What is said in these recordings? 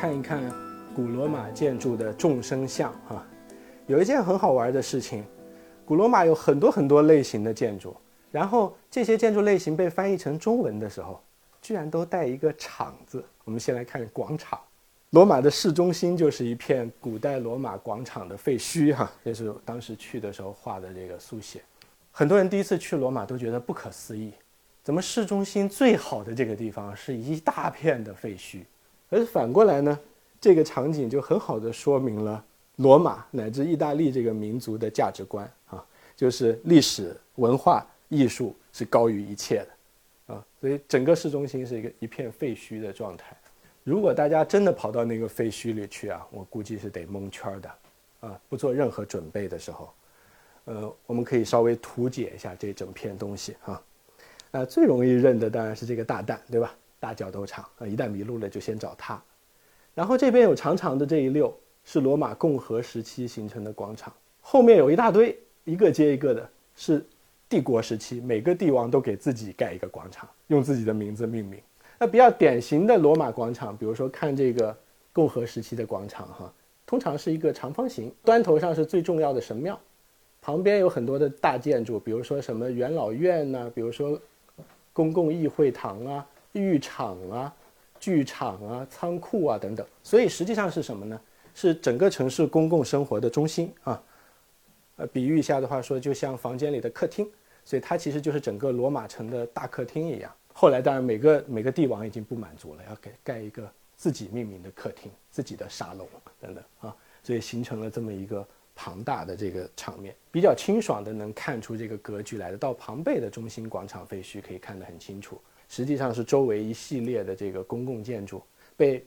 看一看古罗马建筑的众生相哈。有一件很好玩的事情，古罗马有很多很多类型的建筑，然后这些建筑类型被翻译成中文的时候，居然都带一个“场”字。我们先来看广场，罗马的市中心就是一片古代罗马广场的废墟哈，这是当时去的时候画的这个速写。很多人第一次去罗马都觉得不可思议，怎么市中心最好的这个地方是一大片的废墟？而反过来呢，这个场景就很好的说明了罗马乃至意大利这个民族的价值观啊，就是历史文化艺术是高于一切的啊，所以整个市中心是一个一片废墟的状态。如果大家真的跑到那个废墟里去啊，我估计是得蒙圈的啊，不做任何准备的时候，呃，我们可以稍微图解一下这整片东西啊，啊，最容易认的当然是这个大蛋，对吧？大角斗场啊，一旦迷路了就先找它。然后这边有长长的这一溜，是罗马共和时期形成的广场。后面有一大堆，一个接一个的，是帝国时期，每个帝王都给自己盖一个广场，用自己的名字命名。那比较典型的罗马广场，比如说看这个共和时期的广场哈，通常是一个长方形，端头上是最重要的神庙，旁边有很多的大建筑，比如说什么元老院呐，比如说公共议会堂啊。浴场啊，剧场啊，仓库啊等等，所以实际上是什么呢？是整个城市公共生活的中心啊。呃，比喻一下的话说，就像房间里的客厅，所以它其实就是整个罗马城的大客厅一样。后来当然每个每个帝王已经不满足了，要给盖一个自己命名的客厅、自己的沙龙等等啊，所以形成了这么一个庞大的这个场面。比较清爽的能看出这个格局来的，到庞贝的中心广场废墟可以看得很清楚。实际上是周围一系列的这个公共建筑被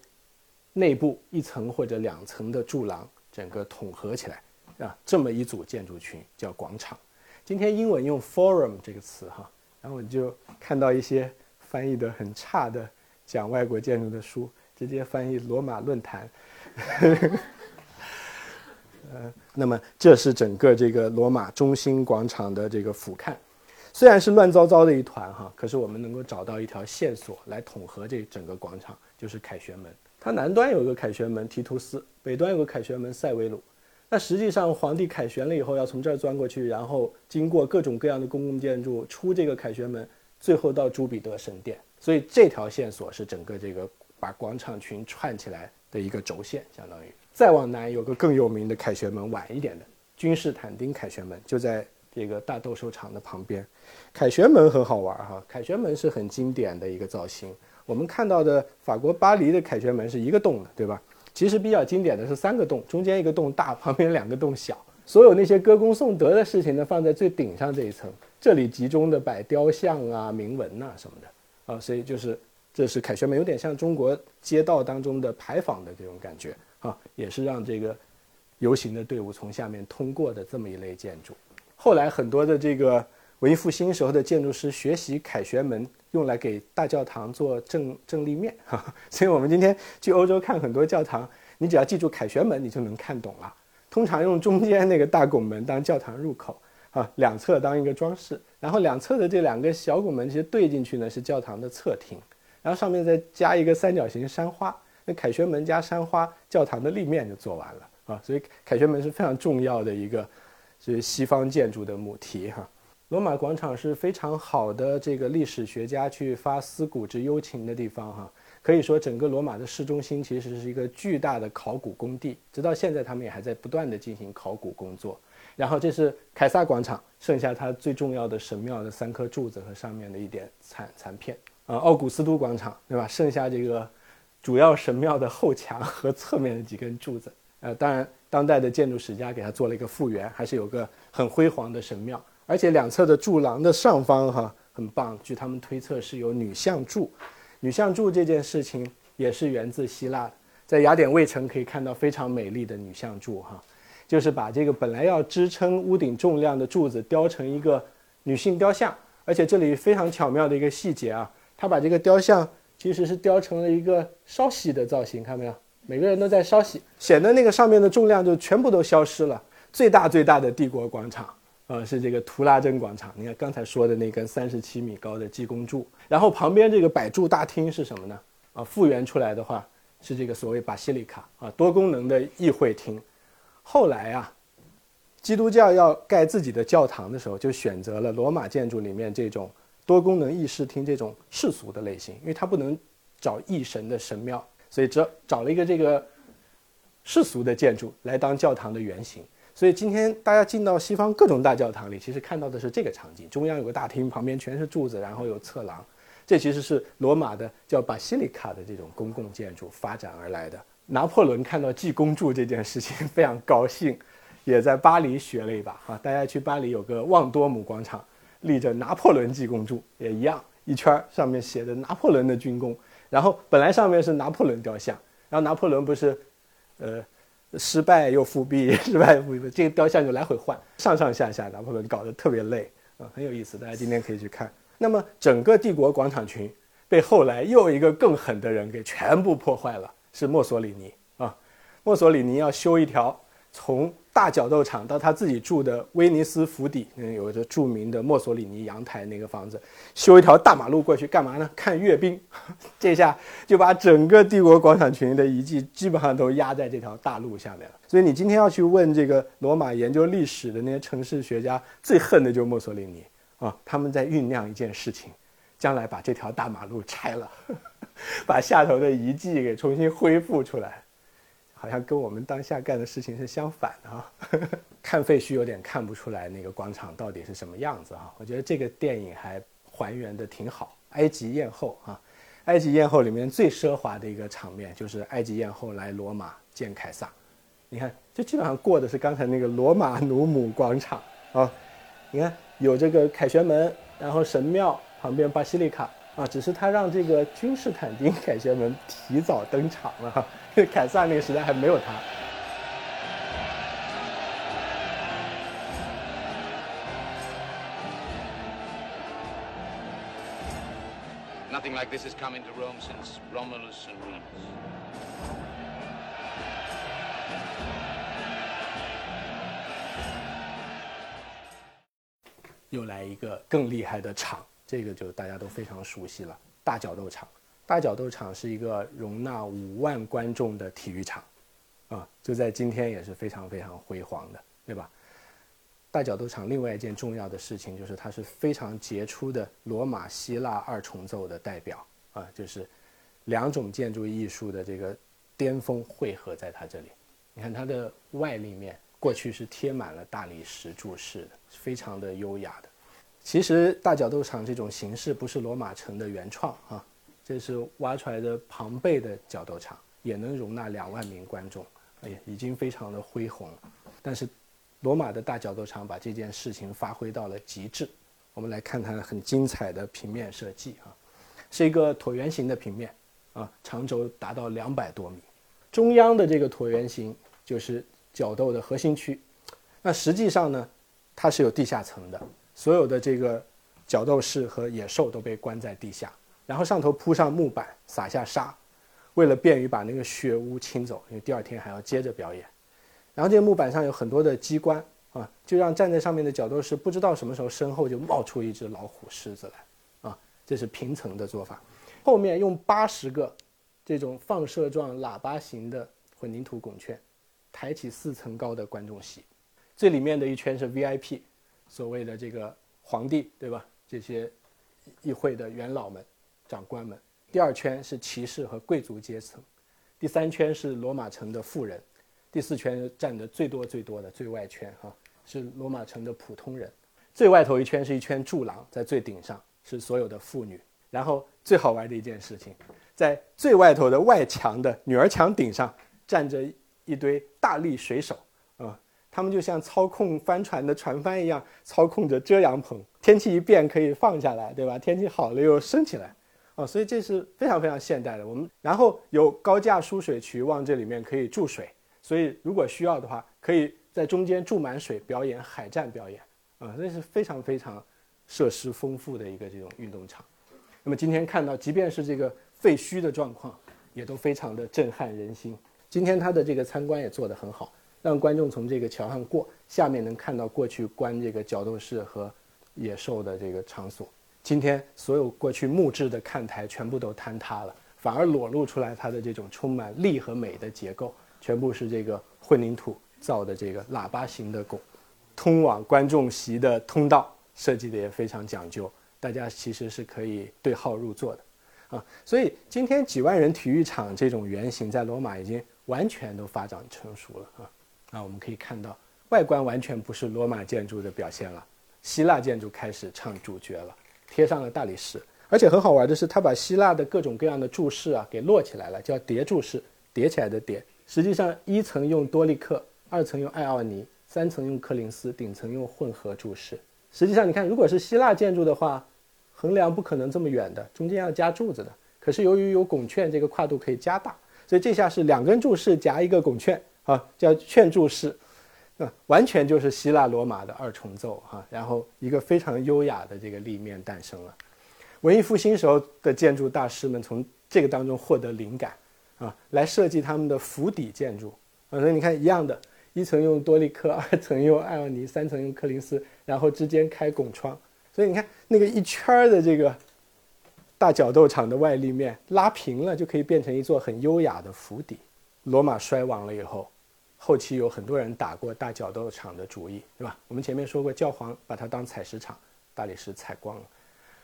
内部一层或者两层的柱廊整个统合起来啊，这么一组建筑群叫广场。今天英文用 forum 这个词哈，然后我就看到一些翻译的很差的讲外国建筑的书，直接翻译罗马论坛。呃，那么这是整个这个罗马中心广场的这个俯瞰。虽然是乱糟糟的一团哈，可是我们能够找到一条线索来统合这整个广场，就是凯旋门。它南端有个凯旋门提图斯，北端有个凯旋门塞维鲁。那实际上皇帝凯旋了以后，要从这儿钻过去，然后经过各种各样的公共建筑出这个凯旋门，最后到朱彼得神殿。所以这条线索是整个这个把广场群串起来的一个轴线，相当于。再往南有个更有名的凯旋门，晚一点的君士坦丁凯旋门，就在。这个大斗兽场的旁边，凯旋门很好玩哈。凯旋门是很经典的一个造型。我们看到的法国巴黎的凯旋门是一个洞的，对吧？其实比较经典的是三个洞，中间一个洞大，旁边两个洞小。所有那些歌功颂德的事情呢，放在最顶上这一层，这里集中的摆雕像啊、铭文呐什么的啊，所以就是这是凯旋门，有点像中国街道当中的牌坊的这种感觉啊，也是让这个游行的队伍从下面通过的这么一类建筑。后来很多的这个文艺复兴时候的建筑师学习凯旋门，用来给大教堂做正 正立面。所以我们今天去欧洲看很多教堂，你只要记住凯旋门，你就能看懂了。通常用中间那个大拱门当教堂入口啊，两侧当一个装饰，然后两侧的这两个小拱门其实对进去呢是教堂的侧厅，然后上面再加一个三角形山花，那凯旋门加山花，教堂的立面就做完了啊。所以凯旋门是非常重要的一个。是西方建筑的母题哈，罗马广场是非常好的这个历史学家去发思古之幽情的地方哈。可以说，整个罗马的市中心其实是一个巨大的考古工地，直到现在他们也还在不断的进行考古工作。然后这是凯撒广场，剩下它最重要的神庙的三颗柱子和上面的一点残残片啊。奥古斯都广场对吧？剩下这个主要神庙的后墙和侧面的几根柱子。呃，当然，当代的建筑史家给它做了一个复原，还是有个很辉煌的神庙，而且两侧的柱廊的上方哈很棒。据他们推测是有女像柱，女像柱这件事情也是源自希腊，在雅典卫城可以看到非常美丽的女像柱哈，就是把这个本来要支撑屋顶重量的柱子雕成一个女性雕像，而且这里非常巧妙的一个细节啊，他把这个雕像其实是雕成了一个烧洗的造型，看到没有？每个人都在烧洗，显得那个上面的重量就全部都消失了。最大最大的帝国广场，呃，是这个图拉真广场。你看刚才说的那根三十七米高的济公柱，然后旁边这个百柱大厅是什么呢？啊，复原出来的话，是这个所谓巴西利卡啊，多功能的议会厅。后来啊，基督教要盖自己的教堂的时候，就选择了罗马建筑里面这种多功能议事厅这种世俗的类型，因为它不能找异神的神庙，所以只找了一个这个世俗的建筑来当教堂的原型。所以今天大家进到西方各种大教堂里，其实看到的是这个场景：中央有个大厅，旁边全是柱子，然后有侧廊。这其实是罗马的叫巴西利卡的这种公共建筑发展而来的。拿破仑看到济公柱这件事情 非常高兴，也在巴黎学了一把啊。大家去巴黎有个旺多姆广场，立着拿破仑济公柱，也一样，一圈上面写着拿破仑的军功。然后本来上面是拿破仑雕像，然后拿破仑不是，呃，失败又复辟，失败又复辟，这个雕像就来回换，上上下下，拿破仑搞得特别累啊，很有意思，大家今天可以去看。那么整个帝国广场群被后来又一个更狠的人给全部破坏了，是墨索里尼啊！墨索里尼要修一条从大角斗场到他自己住的威尼斯府邸，嗯，有着著名的墨索里尼阳台那个房子，修一条大马路过去干嘛呢？看阅兵。这下就把整个帝国广场群的遗迹基本上都压在这条大路下面了。所以你今天要去问这个罗马研究历史的那些城市学家，最恨的就是墨索里尼。啊，他们在酝酿一件事情，将来把这条大马路拆了，把下头的遗迹给重新恢复出来，好像跟我们当下干的事情是相反的哈。看废墟有点看不出来那个广场到底是什么样子哈。我觉得这个电影还还原的挺好。埃及艳后啊，埃及艳后里面最奢华的一个场面就是埃及艳后来罗马见凯撒，你看，这基本上过的是刚才那个罗马努姆广场啊，你看。有这个凯旋门，然后神庙旁边巴西利卡啊，只是他让这个君士坦丁凯旋门提早登场了哈，凯撒那个时代还没有他。Nothing like this has come into Rome since Romulus and Remus. 又来一个更厉害的场，这个就大家都非常熟悉了。大角斗场，大角斗场是一个容纳五万观众的体育场，啊，就在今天也是非常非常辉煌的，对吧？大角斗场另外一件重要的事情就是它是非常杰出的罗马希腊二重奏的代表，啊，就是两种建筑艺术的这个巅峰汇合在它这里。你看它的外立面。过去是贴满了大理石柱式的，非常的优雅的。其实大角斗场这种形式不是罗马城的原创啊，这是挖出来的庞贝的角斗场，也能容纳两万名观众，哎，已经非常的恢宏。但是，罗马的大角斗场把这件事情发挥到了极致。我们来看看很精彩的平面设计啊，是一个椭圆形的平面啊，长轴达到两百多米，中央的这个椭圆形就是。角斗的核心区，那实际上呢，它是有地下层的，所有的这个角斗士和野兽都被关在地下，然后上头铺上木板，撒下沙，为了便于把那个血污清走，因为第二天还要接着表演。然后这个木板上有很多的机关啊，就让站在上面的角斗士不知道什么时候身后就冒出一只老虎、狮子来啊，这是平层的做法。后面用八十个这种放射状喇叭形的混凝土拱券。抬起四层高的观众席，最里面的一圈是 VIP，所谓的这个皇帝，对吧？这些议会的元老们、长官们。第二圈是骑士和贵族阶层，第三圈是罗马城的富人，第四圈占的最多最多的最外圈哈，是罗马城的普通人。最外头一圈是一圈柱廊，在最顶上是所有的妇女。然后最好玩的一件事情，在最外头的外墙的女儿墙顶上站着。一堆大力水手啊，他们就像操控帆船的船帆一样，操控着遮阳棚。天气一变可以放下来，对吧？天气好了又升起来，啊，所以这是非常非常现代的。我们然后有高架输水渠往这里面可以注水，所以如果需要的话，可以在中间注满水表演海战表演，啊，这是非常非常设施丰富的一个这种运动场。那么今天看到，即便是这个废墟的状况，也都非常的震撼人心。今天他的这个参观也做得很好，让观众从这个桥上过，下面能看到过去关这个角斗士和野兽的这个场所。今天所有过去木质的看台全部都坍塌了，反而裸露出来它的这种充满力和美的结构，全部是这个混凝土造的这个喇叭形的拱，通往观众席的通道设计的也非常讲究，大家其实是可以对号入座的。啊，所以今天几万人体育场这种原型在罗马已经完全都发展成熟了啊。那我们可以看到，外观完全不是罗马建筑的表现了，希腊建筑开始唱主角了，贴上了大理石，而且很好玩的是，他把希腊的各种各样的柱式啊给摞起来了，叫叠柱式，叠起来的叠。实际上，一层用多利克，二层用爱奥尼，三层用柯林斯，顶层用混合柱式。实际上，你看，如果是希腊建筑的话。横梁不可能这么远的，中间要加柱子的。可是由于有拱券，这个跨度可以加大，所以这下是两根柱式夹一个拱券啊，叫券柱式，啊，完全就是希腊罗马的二重奏哈。然后一个非常优雅的这个立面诞生了。文艺复兴时候的建筑大师们从这个当中获得灵感啊，来设计他们的府邸建筑啊。所以你看一样的，一层用多利克，二层用艾奥尼，三层用柯林斯，然后之间开拱窗。所以你看那个一圈儿的这个大角斗场的外立面拉平了，就可以变成一座很优雅的府邸。罗马衰亡了以后，后期有很多人打过大角斗场的主意，对吧？我们前面说过，教皇把它当采石场，大理石采光了。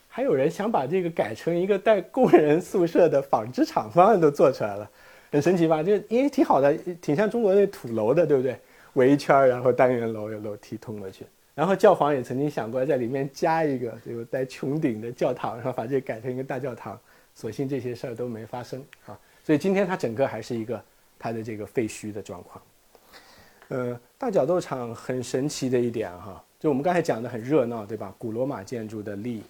还有人想把这个改成一个带工人宿舍的纺织厂，方案都做出来了，很神奇吧？就因为挺好的，挺像中国那土楼的，对不对？围一圈，然后单元楼有楼梯通过去。然后教皇也曾经想过在里面加一个这个带穹顶的教堂，然后把这改成一个大教堂。所幸这些事儿都没发生啊，所以今天它整个还是一个它的这个废墟的状况。呃，大角斗场很神奇的一点哈，就我们刚才讲的很热闹，对吧？古罗马建筑的力，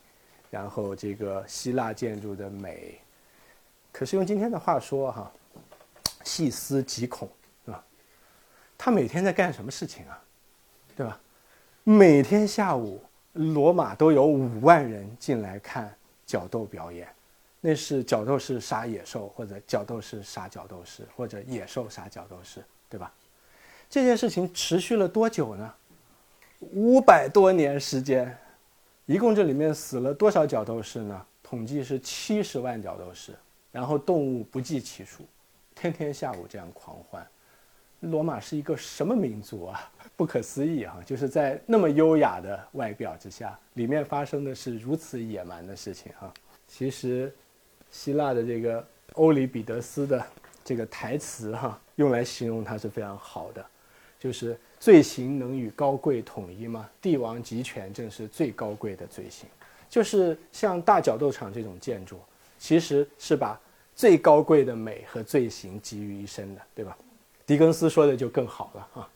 然后这个希腊建筑的美，可是用今天的话说哈，细思极恐啊，他每天在干什么事情啊，对吧？每天下午，罗马都有五万人进来看角斗表演，那是角斗士杀野兽，或者角斗士杀角斗士，或者野兽杀角斗士，对吧？这件事情持续了多久呢？五百多年时间，一共这里面死了多少角斗士呢？统计是七十万角斗士，然后动物不计其数，天天下午这样狂欢。罗马是一个什么民族啊？不可思议啊！就是在那么优雅的外表之下，里面发生的是如此野蛮的事情哈。其实，希腊的这个欧里彼得斯的这个台词哈，用来形容它是非常好的，就是罪行能与高贵统一吗？帝王集权正是最高贵的罪行。就是像大角斗场这种建筑，其实是把最高贵的美和罪行集于一身的，对吧？狄更斯说的就更好了啊，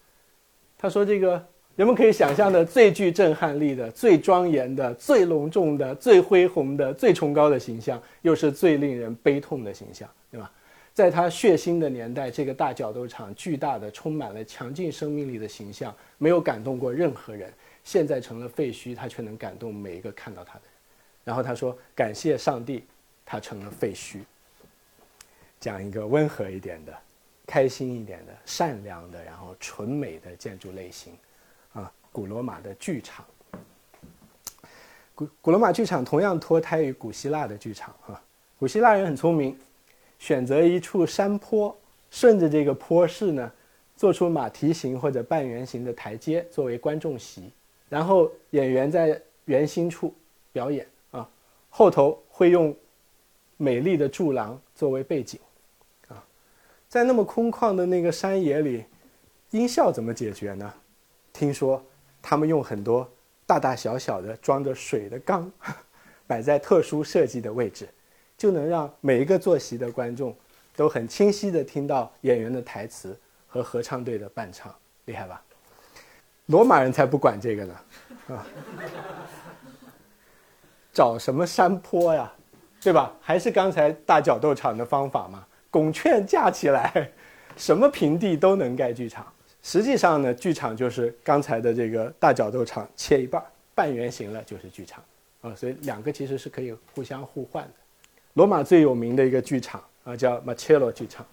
他说这个人们可以想象的最具震撼力的、最庄严的、最隆重的、最恢宏的、最崇高的形象，又是最令人悲痛的形象，对吧？在他血腥的年代，这个大角斗场巨大的、充满了强劲生命力的形象，没有感动过任何人。现在成了废墟，他却能感动每一个看到他的人。然后他说：“感谢上帝，他成了废墟。”讲一个温和一点的。开心一点的、善良的，然后纯美的建筑类型，啊，古罗马的剧场。古古罗马剧场同样脱胎于古希腊的剧场啊。古希腊人很聪明，选择一处山坡，顺着这个坡势呢，做出马蹄形或者半圆形的台阶作为观众席，然后演员在圆心处表演啊，后头会用美丽的柱廊作为背景。啊在那么空旷的那个山野里，音效怎么解决呢？听说他们用很多大大小小的装着水的缸，摆在特殊设计的位置，就能让每一个坐席的观众都很清晰地听到演员的台词和合唱队的伴唱，厉害吧？罗马人才不管这个呢，啊，找什么山坡呀，对吧？还是刚才大角斗场的方法嘛。拱券架起来，什么平地都能盖剧场。实际上呢，剧场就是刚才的这个大角斗场切一半，半圆形了就是剧场啊。所以两个其实是可以互相互换的。罗马最有名的一个剧场啊，叫马切罗剧场。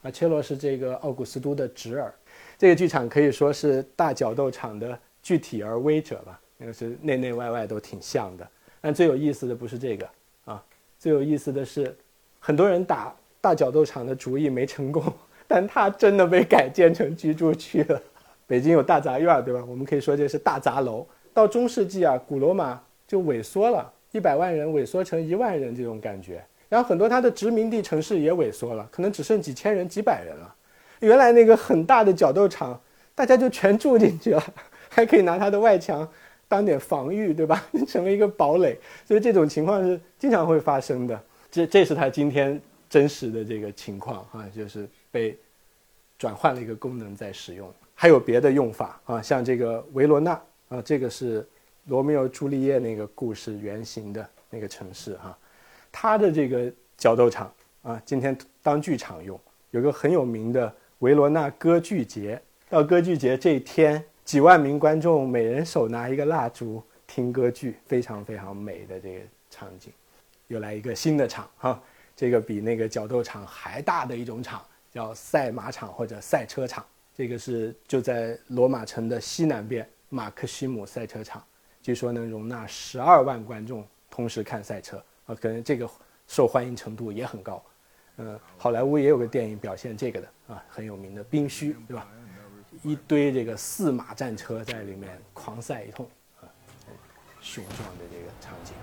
马切罗是这个奥古斯都的侄儿。这个剧场可以说是大角斗场的具体而微者吧，那个是内内外外都挺像的。但最有意思的不是这个啊，最有意思的是。很多人打大角斗场的主意没成功，但它真的被改建成居住区了。北京有大杂院，对吧？我们可以说这是大杂楼。到中世纪啊，古罗马就萎缩了，一百万人萎缩成一万人这种感觉。然后很多它的殖民地城市也萎缩了，可能只剩几千人、几百人了。原来那个很大的角斗场，大家就全住进去了，还可以拿它的外墙当点防御，对吧？成为一个堡垒。所以这种情况是经常会发生的。这这是它今天真实的这个情况啊，就是被转换了一个功能在使用。还有别的用法啊，像这个维罗纳啊，这个是罗密欧朱丽叶那个故事原型的那个城市哈，它的这个角斗场啊，今天当剧场用，有个很有名的维罗纳歌剧节。到歌剧节这一天，几万名观众每人手拿一个蜡烛听歌剧，非常非常美的这个场景。又来一个新的场哈，这个比那个角斗场还大的一种场，叫赛马场或者赛车场。这个是就在罗马城的西南边马克西姆赛车场，据说能容纳十二万观众同时看赛车啊，可能这个受欢迎程度也很高。嗯，好莱坞也有个电影表现这个的啊，很有名的《冰须》，对吧？一堆这个四马战车在里面狂赛一通啊，雄壮的这个场景。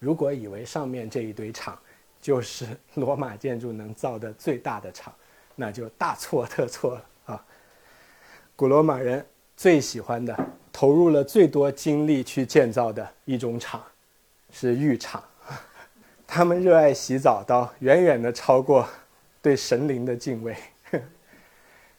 如果以为上面这一堆场就是 罗马建筑能造的最大的场，那就大错特错了啊！古罗马人最喜欢的、投入了最多精力去建造的一种场是浴场，他们热爱洗澡到远远的超过对神灵的敬畏，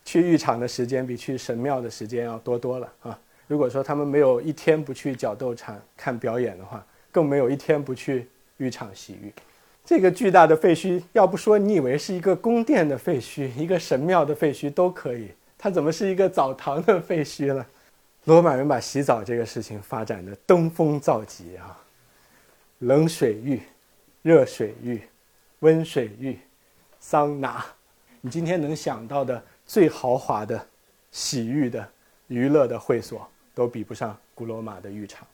去浴场的时间比去神庙的时间要多多了啊！如果说他们没有一天不去角斗场看表演的话，更没有一天不去浴场洗浴。这个巨大的废墟，要不说你以为是一个宫殿的废墟、一个神庙的废墟都可以，它怎么是一个澡堂的废墟了？罗马人把洗澡这个事情发展的登峰造极啊！冷水浴、热水浴、温水浴、桑拿，你今天能想到的最豪华的洗浴的娱乐的会所，都比不上古罗马的浴场。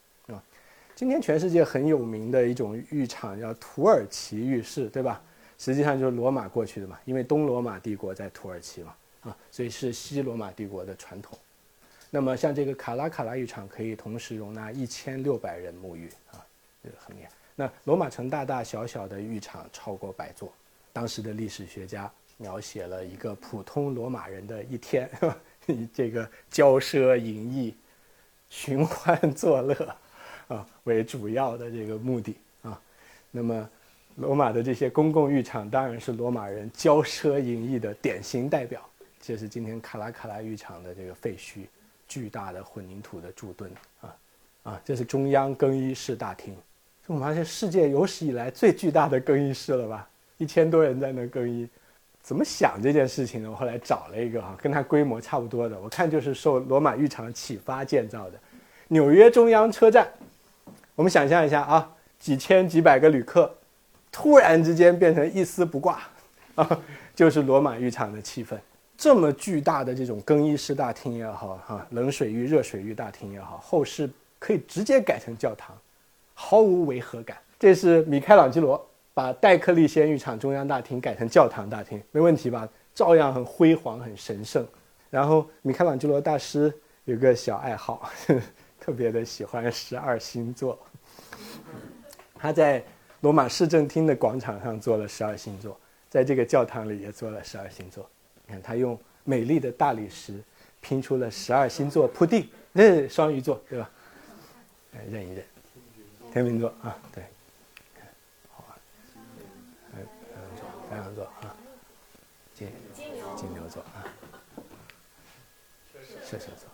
今天全世界很有名的一种浴场叫土耳其浴室，对吧？实际上就是罗马过去的嘛，因为东罗马帝国在土耳其嘛，啊，所以是西罗马帝国的传统。那么像这个卡拉卡拉浴场可以同时容纳一千六百人沐浴啊，这个很厉害。那罗马城大大小小的浴场超过百座，当时的历史学家描写了一个普通罗马人的一天，以 这个骄奢淫逸、寻欢作乐。啊，为主要的这个目的啊，那么罗马的这些公共浴场当然是罗马人骄奢淫逸的典型代表。这是今天卡拉卡拉浴场的这个废墟，巨大的混凝土的柱墩啊啊，这是中央更衣室大厅，我发现世界有史以来最巨大的更衣室了吧？一千多人在那更衣，怎么想这件事情呢？我后来找了一个哈，跟它规模差不多的，我看就是受罗马浴场启发建造的，纽约中央车站。我们想象一下啊，几千几百个旅客，突然之间变成一丝不挂，啊，就是罗马浴场的气氛。这么巨大的这种更衣室大厅也好，哈，冷水浴、热水浴大厅也好，后世可以直接改成教堂，毫无违和感。这是米开朗基罗把戴克利先浴场中央大厅改成教堂大厅，没问题吧？照样很辉煌、很神圣。然后米开朗基罗大师有个小爱好。特别的喜欢十二星座，他在罗马市政厅的广场上做了十二星座，在这个教堂里也做了十二星座。你看，他用美丽的大理石拼出了十二星座铺地，那双鱼座对吧？来认一认，天秤座啊，对，好啊，白羊座，白羊座啊，金金牛座啊，射手座。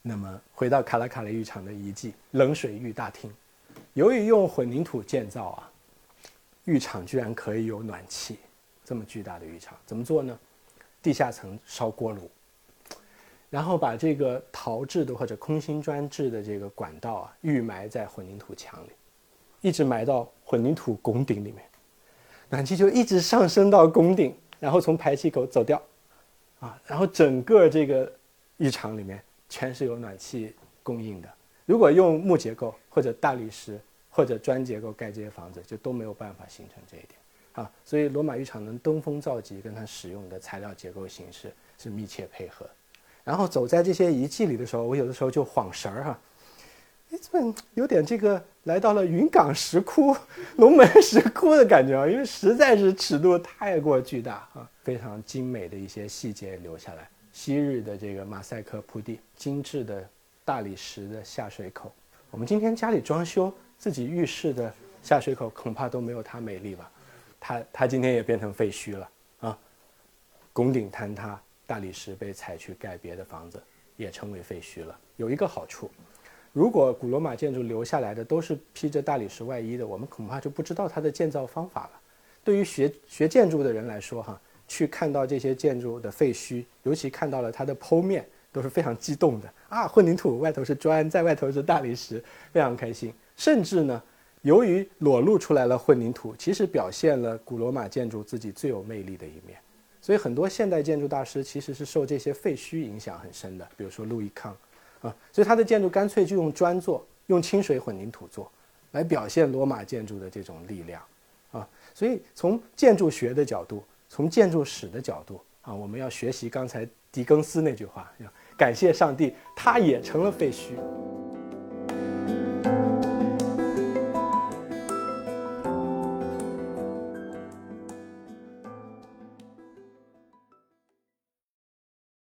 那么回到卡拉卡雷浴场的遗迹冷水浴大厅，由于用混凝土建造啊，浴场居然可以有暖气，这么巨大的浴场怎么做呢？地下层烧锅炉，然后把这个陶制的或者空心砖制的这个管道啊预埋在混凝土墙里，一直埋到混凝土拱顶里面，暖气就一直上升到拱顶，然后从排气口走掉，啊，然后整个这个浴场里面。全是有暖气供应的。如果用木结构或者大理石或者砖结构盖这些房子，就都没有办法形成这一点啊。所以罗马浴场能登峰造极，跟它使用的材料结构形式是密切配合。然后走在这些遗迹里的时候，我有的时候就晃神儿哈，哎，这有点这个来到了云冈石窟、龙门石窟的感觉啊，因为实在是尺度太过巨大啊，非常精美的一些细节留下来。昔日的这个马赛克铺地，精致的大理石的下水口，我们今天家里装修自己浴室的下水口，恐怕都没有它美丽吧？它它今天也变成废墟了啊，拱顶坍塌。大理石被采去盖别的房子，也成为废墟了。有一个好处，如果古罗马建筑留下来的都是披着大理石外衣的，我们恐怕就不知道它的建造方法了。对于学学建筑的人来说，哈，去看到这些建筑的废墟，尤其看到了它的剖面，都是非常激动的啊！混凝土外头是砖，在外头是大理石，非常开心。甚至呢，由于裸露出来了混凝土，其实表现了古罗马建筑自己最有魅力的一面。所以很多现代建筑大师其实是受这些废墟影响很深的，比如说路易康，啊，所以他的建筑干脆就用砖做，用清水混凝土做，来表现罗马建筑的这种力量，啊，所以从建筑学的角度，从建筑史的角度，啊，我们要学习刚才狄更斯那句话，要感谢上帝他也成了废墟。